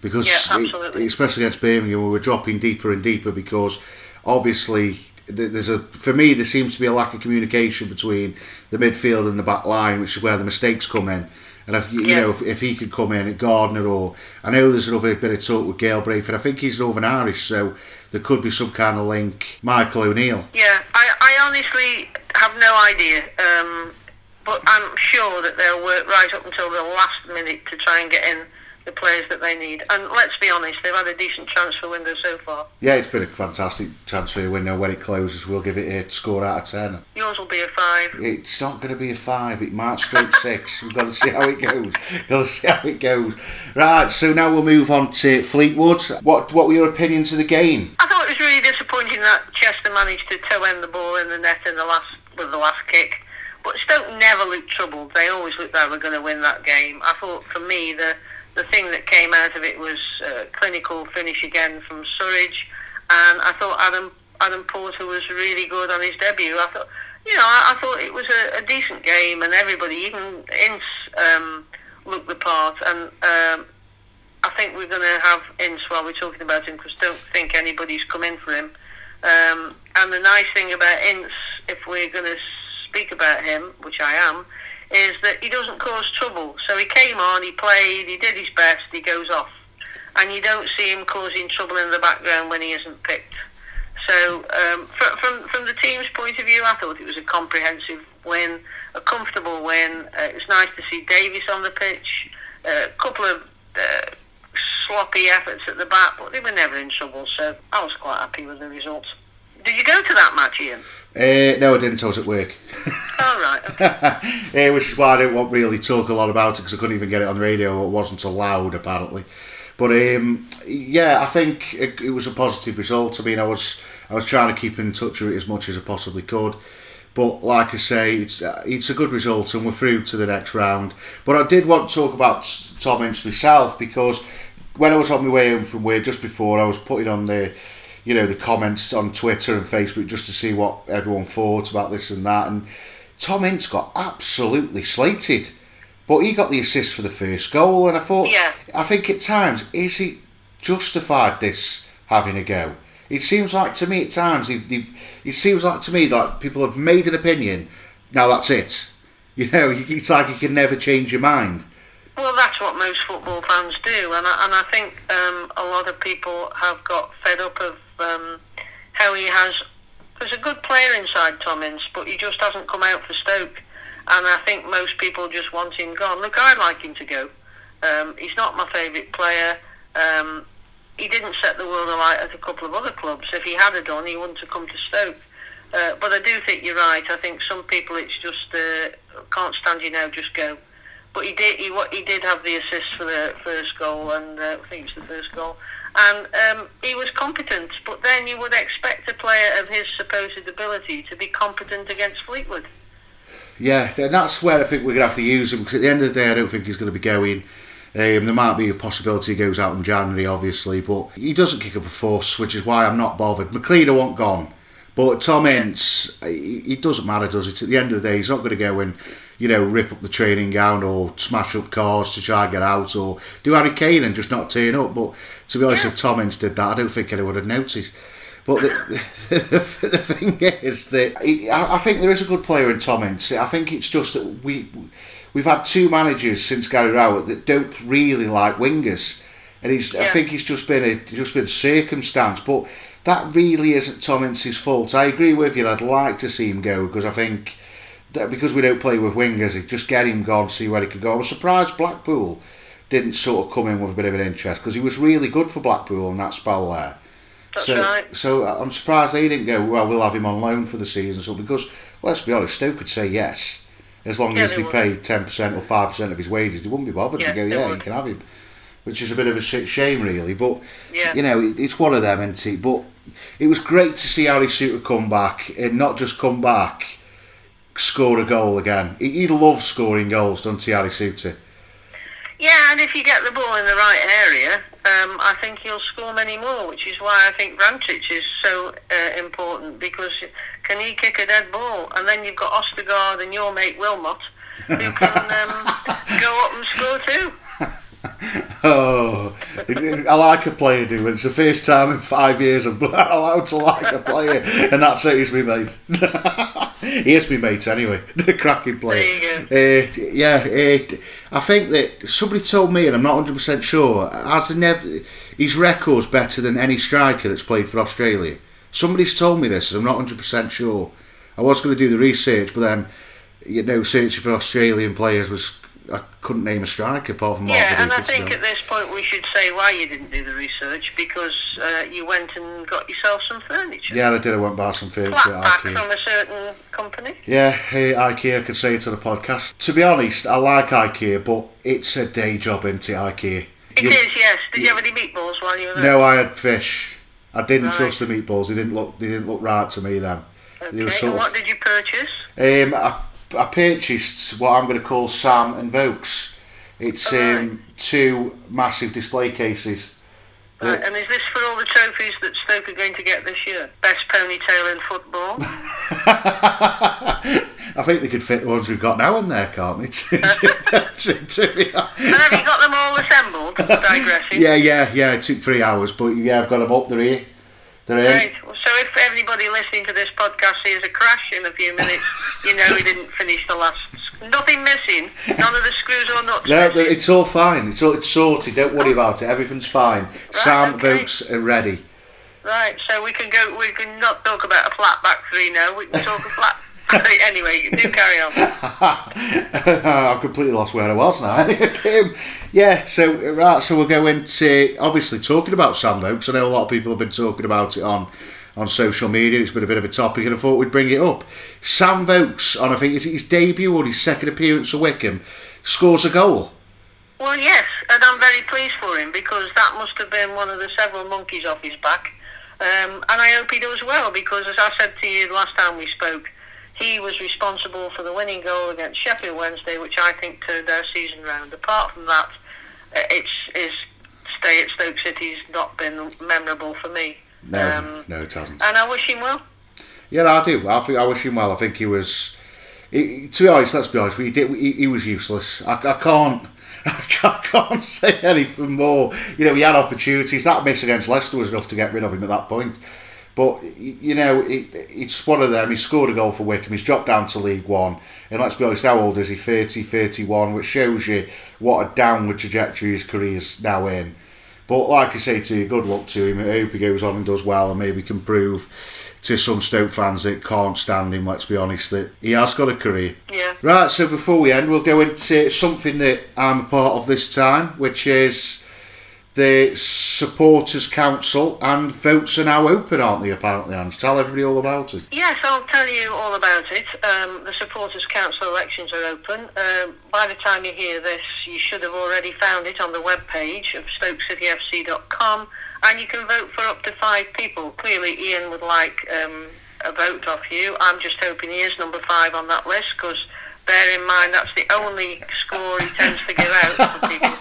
because Yeah, it- especially against Birmingham, we were dropping deeper and deeper because obviously there's a for me there seems to be a lack of communication between the midfield and the back line, which is where the mistakes come in. And if you, you Yeah. know if, if he could come in at Gardner or I know there's another bit of talk with Gail Brayford. I think he's Northern Irish, so there could be some kind of link. Michael O'Neill. Yeah, I, I honestly have no idea, um, but I'm sure that they'll work right up until the last minute to try and get in the players that they need. And let's be honest, they've had a decent transfer window so far. Yeah, it's been a fantastic transfer window. When it closes, we'll give it a score out of ten. Yours will be a five. It's not going to be a five. It might scrape six. We've got to see how it goes. got to see how it goes. Right. So now we'll move on to Fleetwood. What What were your opinions of the game? I thought it was really disappointing that Chester managed to toe end the ball in the net in the last with the last kick. But Stoke never looked troubled. They always looked like they were going to win that game. I thought, for me, the the thing that came out of it was a clinical finish again from Surridge, and I thought Adam Adam Porter was really good on his debut. I thought, you know, I, I thought it was a, a, decent game, and everybody, even Ince, um, looked the part. And um, I think we're going to have Ince while we're talking about him because don't think anybody's come in for him. Um, and the nice thing about Ince, if we're going to speak about him, which I am, is that he doesn't cause trouble. So he came on, he played, he did his best, he goes off. And you don't see him causing trouble in the background when he isn't picked. So um, from, from, from the team's point of view, I thought it was a comprehensive win, a comfortable win. Uh, it was nice to see Davies on the pitch, uh, a couple of uh, sloppy efforts at the back, but they were never in trouble. So I was quite happy with the results. Did you go to that match, Ian? Uh, no, I didn't. I was at work. All right. Okay. uh, which is why I didn't want really talk a lot about it because I couldn't even get it on the radio. It wasn't allowed apparently. But um, yeah, I think it, it, was a positive result. I mean, I was I was trying to keep in touch with it as much as I possibly could. But like I say, it's uh, it's a good result, and we're through to the next round. But I did want to talk about Tom Ince myself because when I was on my way home from work just before, I was putting on the you know the comments on Twitter and Facebook just to see what everyone thought about this and that. And Tom Ince got absolutely slated, but he got the assist for the first goal. And I thought, yeah. I think at times is he justified this having a go? It seems like to me at times they've, they've, it seems like to me that people have made an opinion. Now that's it. You know, it's like you can never change your mind. Well, that's what most football fans do, and I, and I think um, a lot of people have got fed up of um, how he has. There's a good player inside Tom Ince, but he just hasn't come out for Stoke, and I think most people just want him gone. Look, I'd like him to go. Um, he's not my favourite player. Um, he didn't set the world alight at a couple of other clubs. If he had done, he wouldn't have come to Stoke. Uh, but I do think you're right. I think some people, it's just uh, can't stand you now, just go. But he did. He he did have the assist for the first goal, and uh, I think it was the first goal. And um, he was competent. But then you would expect a player of his supposed ability to be competent against Fleetwood. Yeah, and that's where I think we're going to have to use him because at the end of the day, I don't think he's going to be going. Um, there might be a possibility he goes out in January, obviously, but he doesn't kick up a fuss, which is why I'm not bothered. McClean won't gone, but Tom Ince, it doesn't matter, does it? At the end of the day, he's not going to go and you know, rip up the training ground or smash up cars to try and get out or do Harry Kane and just not turn up. But to be honest, yeah. if Tom Ince did that, I don't think anyone would have noticed. But the, the, the, the thing is that I think there is a good player in Tom Ince. I think it's just that we we've had two managers since Gary Rowett that don't really like wingers, and he's yeah. I think it's just been a just been circumstance. But that really isn't Tom Ince's fault. I agree with you. I'd like to see him go because I think that because we don't play with wingers, just get him gone, see where he could go. I was surprised Blackpool didn't sort of come in with a bit of an interest because he was really good for Blackpool in that spell there. That's so, right. So uh, I'm surprised they didn't go. Well, we'll have him on loan for the season. So because let's be honest, Stoke could say yes as long yeah, as they, they pay ten percent or five percent of his wages. They wouldn't be bothered yeah, to go. Yeah, would. you can have him, which is a bit of a shame, really. But yeah. you know, it's one of them, isn't it? But it was great to see Harry Souttar come back and not just come back score a goal again. He, he loves scoring goals, doesn't he, Harry Souttar? Yeah, and if you get the ball in the right area, um, I think he'll score many more, which is why I think Vrancic is so uh, important because can he kick a dead ball? And then you've got Ostigard and your mate Wilmot who can um, go up and score too. oh, I like a player, do. It's the first time in five years I'm allowed to like a player, and that's it. He's my mate. he is my mate anyway. The cracking player. Uh, yeah, uh, I think that somebody told me, and I'm not 100 percent sure. Has never his record's better than any striker that's played for Australia. Somebody's told me this, and I'm not 100 percent sure. I was going to do the research, but then you know, searching for Australian players was I couldn't name a striker apart from Yeah, and I think at this point we should say why you didn't do the research because uh, you went and got yourself some furniture. Yeah, I did. I went buy some furniture Flat at IKEA. from a certain company. Yeah, hey, IKEA, I could say it on the podcast. To be honest, I like IKEA, but it's a day job into IKEA. It You- is, yes. Did you have any meatballs while you were there? No, I had fish. I didn't Right. trust the meatballs. They didn't look. They didn't look right to me then. They were Okay, sort and of- what did you purchase? Um, I, I purchased what I'm going to call Sam and Vokes. It's um, two massive display cases. Right, and is this for all the trophies that Stoke are going to get this year? Best ponytail in football? I think they could fit the ones we've got now in there, can't they? To- to- to- be and have you got them all assembled? Digressing. yeah, yeah, yeah. It took three hours, but yeah, I've got them up. They're here. They're in. Right. So if anybody listening to this podcast sees a crash in a few minutes, you know we didn't finish the last. Nothing missing. None of the screws or nuts. No, missing. it's all fine. It's all it's sorted. Don't worry oh. about it. Everything's fine. Sam okay. Vokes are ready. Right. So we can go. We can not talk about a flat back three now. We can talk a flat. anyway, do carry on. I've completely lost where I was now. Yeah, so right, so we'll go into obviously talking about Sam Vokes. I know a lot of people have been talking about it on on social media. It's been a bit of a topic, and I thought we'd bring it up. Sam Vokes, on I think it's his debut or his second appearance for Wycombe, scores a goal. Well, yes, and I'm very pleased for him because that must have been one of the several monkeys off his back. Um, and I hope he does well because, as I said to you last time we spoke, he was responsible for the winning goal against Sheffield Wednesday, which I think turned our season round. Apart from that, uh, it's his stay at Stoke City's not been memorable for me. No, Um, no, it hasn't. And I wish him well. Yeah, I do. I think I wish him well. I think he was. He, to be honest, let's be honest. We did. He, he was useless. I, I can't. I can't, say anything more. You know, he had opportunities. That miss against Leicester was enough to get rid of him at that point. But you know, it, it's one of them. He scored a goal for Wycombe. He's dropped down to League One. And let's be honest, how old is he? 30, 31, which shows you what a downward trajectory his career's now in. But like I say to you, good luck to him. I hope he goes on and does well and maybe can prove to some Stoke fans that can't stand him, let's be honest, that he has got a career. Yeah. Right, so before we end, we'll go into something that I'm a part of this time, which is the Supporters Council, and votes are now open, aren't they, apparently, Ange? Tell everybody all about it. Yes, I'll tell you all about it. Um, the Supporters Council elections are open. Um, by the time you hear this, you should have already found it on the webpage of stokecityfc.com, and you can vote for up to five people. Clearly, Ian would like um, a vote off you. I'm just hoping he is number five on that list, because bear in mind that's the only score he tends to give out for people.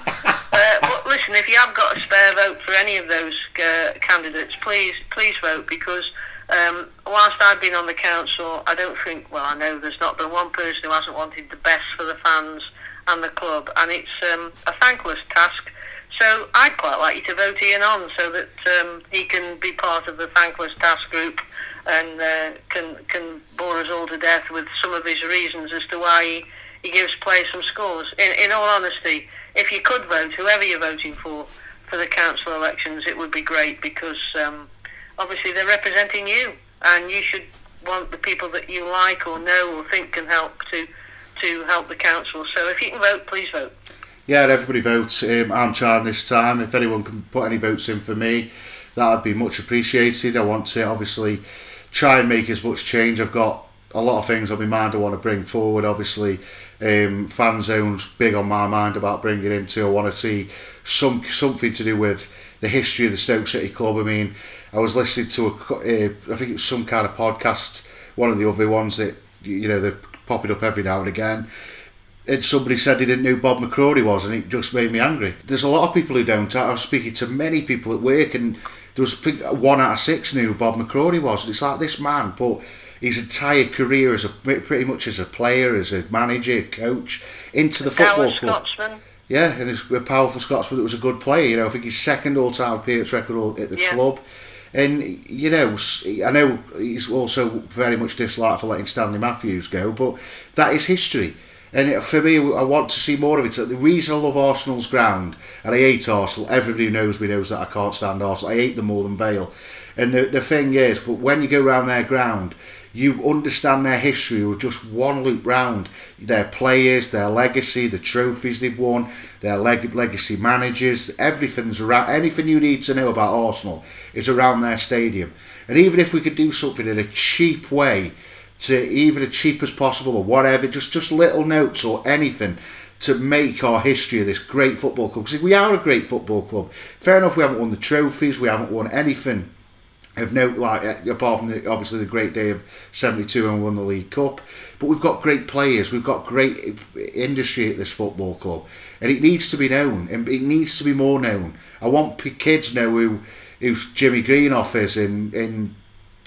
Uh, but listen, if you have got a spare vote for any of those uh, candidates, please please vote because um, whilst I've been on the council, I don't think, well, I know there's not been one person who hasn't wanted the best for the fans and the club, and it's um, a thankless task. So I'd quite like you to vote Ian on so that um, he can be part of the thankless task group and uh, can can bore us all to death with some of his reasons as to why he, he gives players some scores. In, in all honesty, if you could vote, whoever you're voting for, for the council elections, it would be great because um, obviously they're representing you, and you should want the people that you like or know or think can help to to help the council. So if you can vote, please vote. Yeah, everybody votes. Um, I'm trying this time. If anyone can put any votes in for me, that would be much appreciated. I want to obviously try and make as much change. I've got a lot of things on my mind I want to bring forward. Obviously, um, fan zones big on my mind about bringing into. I want to see some something to do with the history of the Stoke City club. I mean, I was listening to a, uh, I think it was some kind of podcast, one of the other ones that you know they're popping up every now and again and somebody said they didn't know Bob McGrory was, and it just made me angry. There's a lot of people who don't. I was speaking to many people at work, and there was one out of six knew who Bob McGrory was. And it's like this man put his entire career as a pretty much as a player, as a manager, coach, into the football club. Scotsman. Yeah, and he's a powerful Scotsman that was a good player. You know, I think he's second all-time appearance record at the Yeah. club. And you know, I know he's also very much disliked for letting Stanley Matthews go, but that is history. And for me, I want to see more of it. The reason I love Arsenal's ground, and I hate Arsenal, everybody knows me knows that I can't stand Arsenal. I hate them more than Vale. And the, the thing is, but when you go around their ground, you understand their history with just one loop round. Their players, their legacy, the trophies they've won, their leg- legacy managers, everything's around. Anything you need to know about Arsenal is around their stadium. And even if we could do something in a cheap way, to even as cheap as possible or whatever, just just little notes or anything to make our history of this great football club. Because we are a great football club. Fair enough, we haven't won the trophies, we haven't won anything of note, like uh, apart from the, obviously the great day of '72 and won the League Cup. But we've got great players, we've got great industry at this football club, and it needs to be known, and it needs to be more known. I want kids know who who Jimmy Greenhoff is in in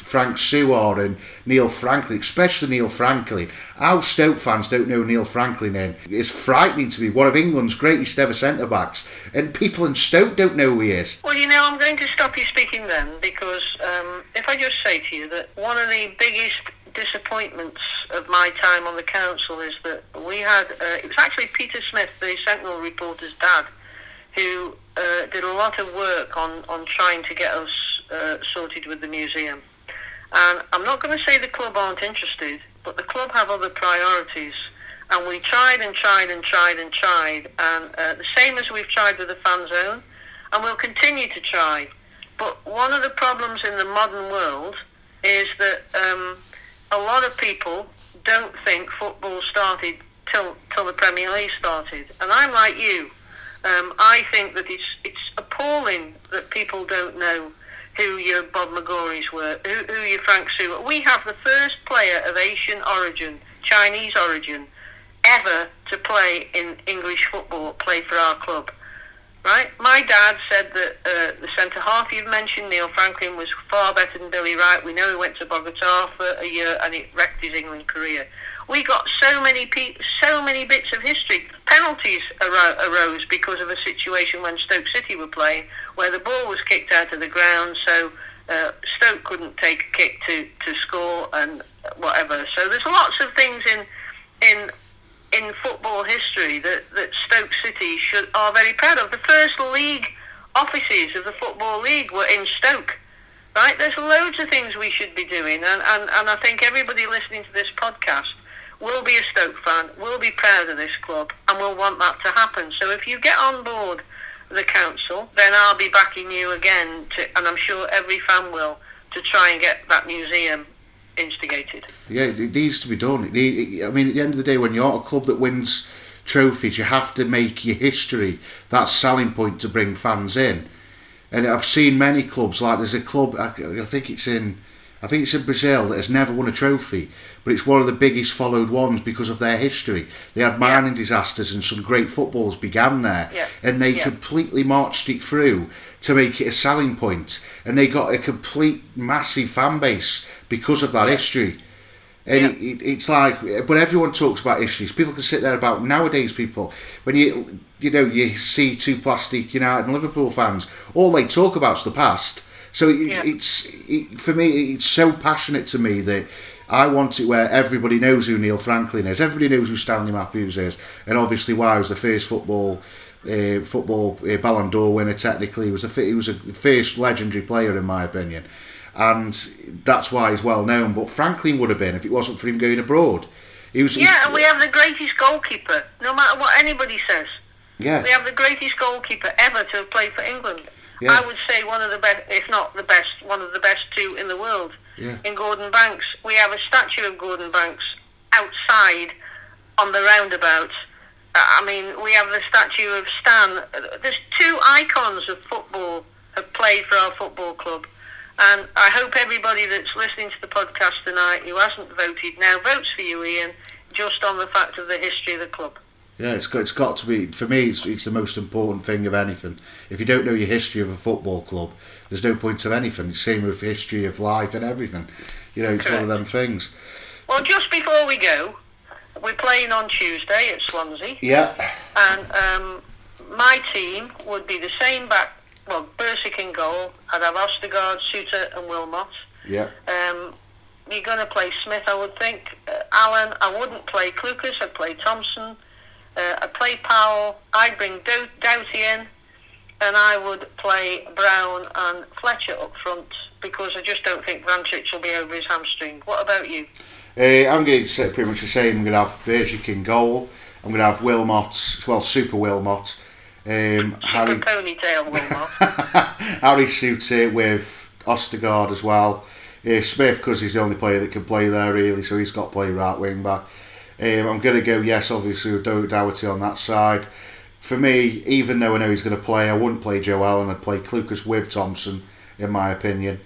Frank Seward and Neil Franklin, especially Neil Franklin. Our Stoke fans don't know Neil Franklin in. It's frightening to be one of England's greatest ever centre backs, and people in Stoke don't know who he is. Well, you know, I'm going to stop you speaking then because um, if I just say to you that one of the biggest disappointments of my time on the council is that we had, uh, it was actually Peter Smith, the Sentinel reporter's dad, who uh, did a lot of work on, on trying to get us uh, sorted with the museum. And I'm not going to say the club aren't interested, but the club have other priorities. And we tried and tried and tried and tried, and uh, the same as we've tried with the fan zone, and we'll continue to try. But one of the problems in the modern world is that um, a lot of people don't think football started till till the Premier League started, and I'm like you. Um, I think that it's it's appalling that people don't know who your Bob McGrorys were, who, who your Frank Soo. We have the first player of Asian origin, Chinese origin, ever to play in English football, play for our club. Right? My dad said that uh, the centre half you've mentioned, Neil Franklin, was far better than Billy Wright. We know he went to Bogota for a year and it wrecked his England career. We got so many pe- so many bits of history. Penalties aro- arose because of a situation when Stoke City were playing, where the ball was kicked out of the ground, so uh, Stoke couldn't take a kick to, to score and whatever. So there's lots of things in in in football history that, that Stoke City should are very proud of. The first league offices of the Football League were in Stoke. Right? There's loads of things we should be doing and, and, and I think everybody listening to this podcast will be a Stoke fan, we'll be proud of this club and we'll want that to happen. So if you get on board the council, then I'll be backing you again to, and I'm sure every fan will, to try and get that museum instigated. Yeah, it needs to be done. I mean, at the end of the day, when you're a club that wins trophies, you have to make your history that selling point to bring fans in. And I've seen many clubs like there's a club I, think it's in I think it's in Brazil that has never won a trophy, but it's one of the biggest followed ones because of their history. They had mining yeah. disasters and some great footballers began there, yeah. and they yeah. completely marched it through to make it a selling point. and they got a complete massive fan base because of that history. And it, it's like, but everyone talks about histories. People can sit there about nowadays. People, when you you know you see two plastic United and Liverpool fans, all they talk about is the past. So it, yeah. it's it, for me, it's so passionate to me that I want it where everybody knows who Neil Franklin is, everybody knows who Stanley Matthews is, and obviously why he was the first football. Uh, football uh, Ballon d'Or winner. Technically, he was a he was a first legendary player in my opinion and that's why he's well known. But Franklin would have been if it wasn't for him going abroad. He was. Yeah, and we have the greatest goalkeeper. No matter what anybody says. Yeah. We have the greatest goalkeeper ever to have played for England. Yeah. I would say one of the best, if not the best, one of the best two in the world. Yeah. In Gordon Banks, we have a statue of Gordon Banks outside on the roundabout. Uh, I mean, we have the statue of Stan. There's two icons of football have played for our football club. And I hope everybody that's listening to the podcast tonight who hasn't voted now votes for you, Ian, just on the fact of the history of the club. Yeah, it's got, it's got to be, for me, it's, it's the most important thing of anything. If you don't know your history of a football club, there's no point of anything. It's same with history of life and everything. You know, it's Correct. one of them things. Well, just before we go, we're playing on Tuesday at Swansea. Yeah. And um, my team would be the same back well, Bursik in goal. I'd have Ostigard, Souttar and Wilmot. Yeah. Um, you're going to play Smith, I would think. Uh, Allen, I wouldn't play Clucas. I'd play Thompson. Uh, I'd play Powell. I'd bring Do- Doughty in, and I would play Brown and Fletcher up front because I just don't think Vrancic will be over his hamstring. What about you? Uh, I'm going to say pretty much the same. I'm going to have Bursik in goal. I'm going to have Wilmot, well, Super Wilmot. Um, Harry ponytail Wilmot. Harry Souttar with Ostigard as well. Uh, Smith, because he's the only player that can play there really, so he's got to play right wing back. Um, I'm going to go, yes, obviously, with Doughty on that side. For me, even though I know he's going to play, I wouldn't play Joe Allen. I'd play Clucas with Thompson, in my opinion.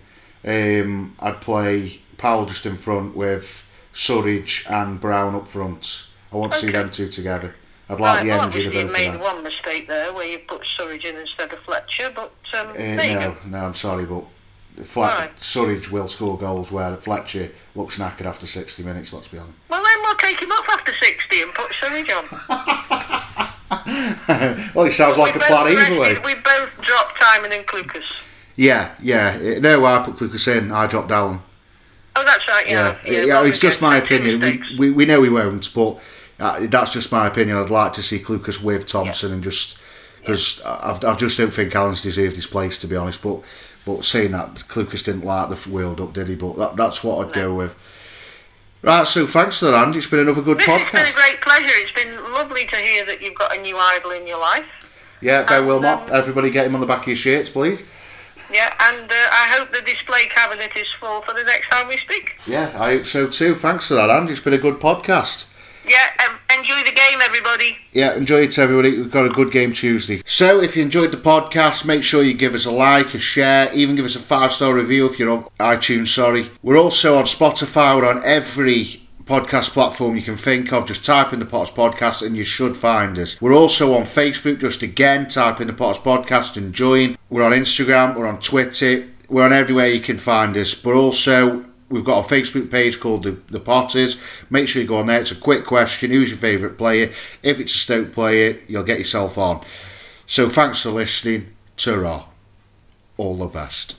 Um, I'd play Powell just in front with Surridge and Brown up front. I want to okay. see them two together. I'd like right, the energy well, to both you made one mistake there where you put Surridge in instead of Fletcher, but um, uh, no, no, I'm sorry, but right. Surridge will score goals where Fletcher looks knackered after 60 minutes. Let's be honest. Well, then we'll take him off after 60 and put Surridge on. well, it sounds like a plan either way. We both dropped Tymon and Clucas. Yeah, yeah. No, I put Clucas in. I dropped down. Oh, that's right. Yeah, yeah. yeah, yeah it's just my opinion. We, we, we know we won't, but uh, that's just my opinion. I'd like to see Clucas with Thompson yeah. and just because yeah. I, I just don't think Allen's deserved his place to be honest. But but saying that, Clucas didn't like the World Up, did he? But that, that's what I'd no. go with. Right, so thanks for that, Andy. It's been another good this podcast. It's been a great pleasure. It's been lovely to hear that you've got a new idol in your life. Yeah, Ben Wilmot. Um, Everybody get him on the back of your shirts, please. Yeah, and uh, I hope the display cabinet is full for the next time we speak. Yeah, I hope so too. Thanks for that, Andy. It's been a good podcast. Yeah, um, enjoy the game, everybody. Yeah, enjoy it, everybody. We've got a good game Tuesday. So, if you enjoyed the podcast, make sure you give us a like, a share, even give us a five star review if you're on iTunes. Sorry. We're also on Spotify. We're on every podcast platform you can think of. Just type in the Potters Podcast and you should find us. We're also on Facebook. Just again, type in the Potters Podcast and join. We're on Instagram. We're on Twitter. We're on everywhere you can find us. But also, We've got a Facebook page called the, the Potters. Make sure you go on there. It's a quick question. Who's your favourite player? If it's a Stoke player, you'll get yourself on. So thanks for listening. Ta All the best.